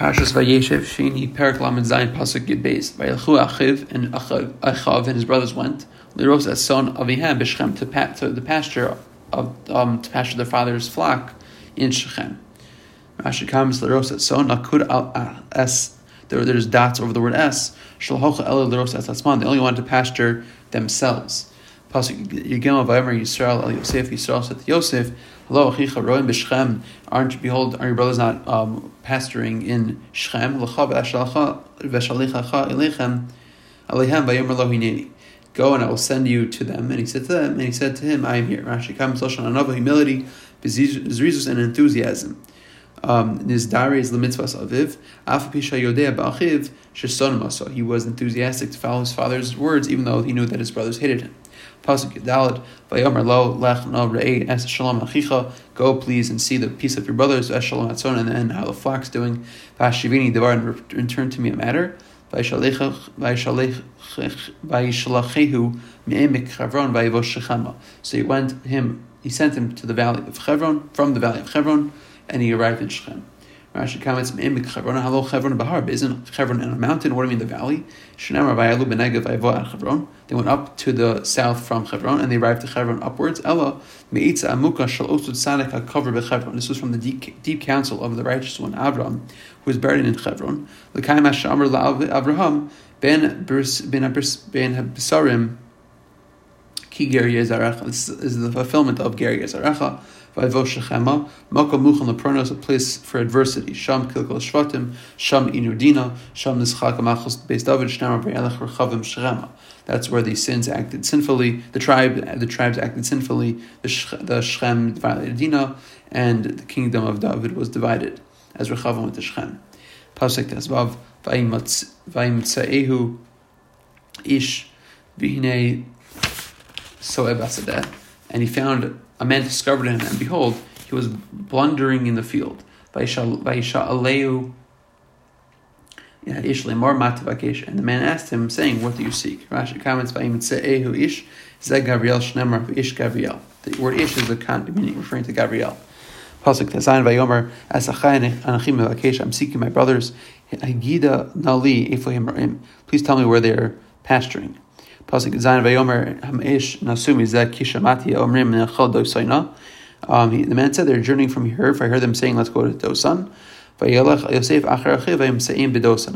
Parshas Vayeshev Sheni Perak Lamed Zayin Pasuk Yud Beis. Vayelchu Achiv and Achav and his brothers went. Liros as son Avihem b'Shechem to, the pasture of um, to pasture their father's flock in Shechem. Rashi comes Liros as son Nakud al es. There, there's dots over the word S. Shalhocha El Liros as Asman. They only wanted to pasture themselves. Pasuk Yigam Vayomer Yisrael El Yosef Yisrael said to Yosef. Hello, Achicha Roim b'Shechem. Aren't behold, are your brothers not um, pasturing in Shechem? Go and I will send you to them. And he said to them, and he said to him, I am here. Rashi comes Lashon Anava, humility, zrizus, and enthusiasm. Um, Nizdare is the mitzvahs aviv. Afapisha yodea ba'achiv sheson maso. He was enthusiastic to follow his father's words, even though he knew that his brothers hated him. Pasuk Yudalad, Vayomer Lo Lech No Es Shalom Achicha. Go please and see the peace of your brothers. Es Shalom Atzon, and then how the flock's doing. Vashivini Devar and return to me a matter. So he went him. He sent him to the valley of Chevron from the valley of Chevron, and he arrived in Shechem. Rashi comments, Chevron, hello Chevron Bahar, isn't Chevron in a mountain? What do you mean the valley? They went up to the south from Chevron and they arrived to Chevron upwards. Ella Meitza Amuka Shal Osud Sadik HaKover Bechevron. This was from the deep, deep council of the righteous one, Avram, who is buried in Chevron. L'kaim Hashamar Avraham Ben Ben Besarim Ki Ger Yezarecha. This is the fulfillment of Ger Yezarecha. Vayvoshechema, Makom Muchan a place for adversity. Sham Kilkal Shvatim, Sham Sham Beis David, Shnamar Vayelech Rechavim Shechema. That's where the sins acted sinfully. The tribe, the tribes acted sinfully. The, Sh- the Shechem violated Dina, and the kingdom of David was divided, as Rechavim went to Shechem. Pasuk Tezvav, Ish Vihine Soeb Asadeh, and he found a man discovered him, and behold, he was blundering in the field. And the man asked him, saying, What do you seek? Rashi comments, ish, Gabriel ish Gabriel. The word ish is the meaning referring to Gabriel. Pasuk Tezayin Vayomer Asachay Anachim Mevakesh. I'm seeking my brothers. Nali Please tell me where they're pasturing. Pasuk Zayin Vayomer Hamish Nasumi Zek Kishamati Omrim Dosaina. Um, the man said they're journeying from here. If I heard them saying, "Let's go to Dosan," Yosef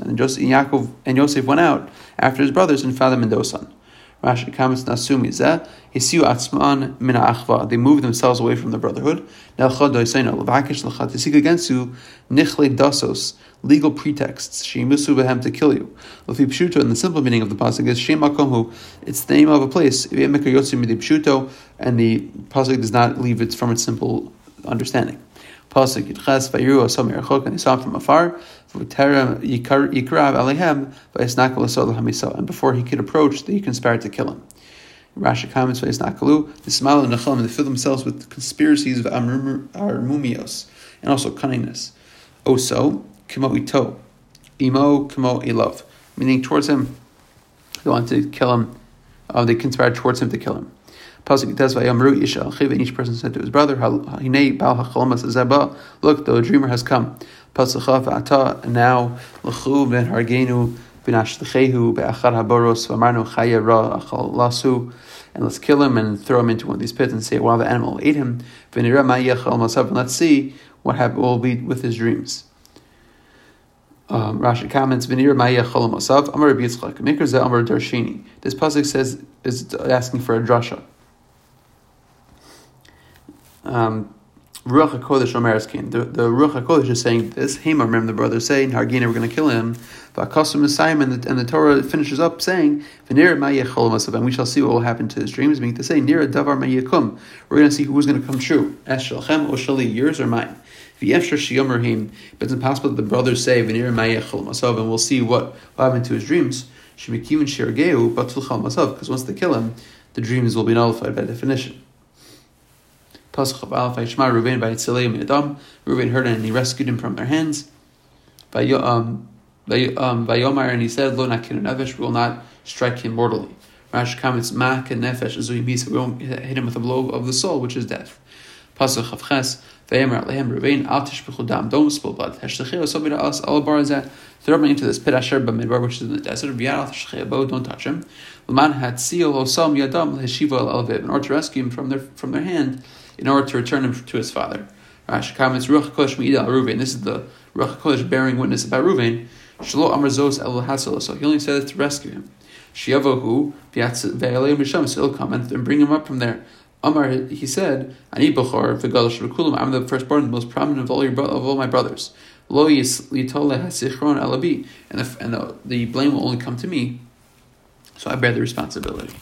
And Joseph Yaakov and Yosef went out after his brothers and found them in Dosan. Rashi comments Hisiu Atzman Achva. They moved themselves away from the brotherhood. Nelchad Dosaina Levakish Lachat to seek against you Nichle Dasos legal pretexts, Sheimusu behem to kill you. Lafi pshuto, and the simple meaning of the pasuk is Shem Makomhu, it's the name of a place, and the pasuk does not leave it from its simple understanding. Pasuk Yitches Vayiru Asam Yerachok, and they saw from afar, and before he could approach, they conspired to kill him. Rashi comments, V'esnakalu, the Smal and Nacham, they fill themselves with conspiracies of Armumios, and also cunningness. Also, kimo ito, imo kimo ilov, meaning towards him, they want to kill him, uh, they conspired towards him to kill him. Pasuk says, "Vayamru isha and each person said to his brother, "Hinei bal hachalomas zeba." Look, the dreamer has come. Pasuk ata and now lechu ben hargenu ben ashlechehu be'achar haboros v'amarnu chaya ra achalasu. And let's kill him and throw him into one of these pits and say, "While the animal ate him." And let's see what will be with his dreams. Um, Rashi comments, "V'nir ma'ya cholam osav Amar Rabbi Yitzchak Mikra ze Amar Darshini." This pasuk says is asking for a drasha. Um, Ruach Hakodesh. The, the Ruach Hakodesh is saying this. Hamar, remember the brothers say, Hargina, we're going to kill him. V'akasim Messiah, and the, and the Torah finishes up saying, and we shall see what will happen to his dreams. Meaning to say, Nira davar ma'yekum. We're going to see who's going to come true. Es shalchem yours or mine. But it's impossible that the brothers say, and we'll see what will happen to his dreams. Because once they kill him, the dreams will be nullified by definition. Pasuk Alf Yishma Ruvain by Yitzalei Adam. Ruvain heard it and he rescued him from their hands. By um, um, Yomar and he said, Lo nakin nefesh, we will not strike him mortally. Rash comments, Ma nefesh azuyim we won't hit him with a blow of the soul, which is death. Pasuk Chavches Ve'emer lehem Ruvain al tishbechu dam. Don't spill blood. Hashtachiu sobira as al barzeh. Throw me into this pit asher b'midbar, which is in the desert. V'yad al. Don't touch him. L'man had seal osam yadam l'heshiva al elviv. In order to rescue him from their from their hand, in order to return him to his father. Rashi comments Ruach Kodesh Meida Ruvain. This is the Ruach Kodesh bearing witness about Ruvain. Shlo Amar Zos El Hasel. So he only said it to rescue him. Shiavohu ve'alei misham. So he'll come and bring him up from there. Amar, he said, Ani Bechor v'gadol shebekulam. I'm the firstborn, the most prominent of all your bro- of all my brothers. Lo yitole hasichron alabi, and the and the, the blame will only come to me. So I bear the responsibility.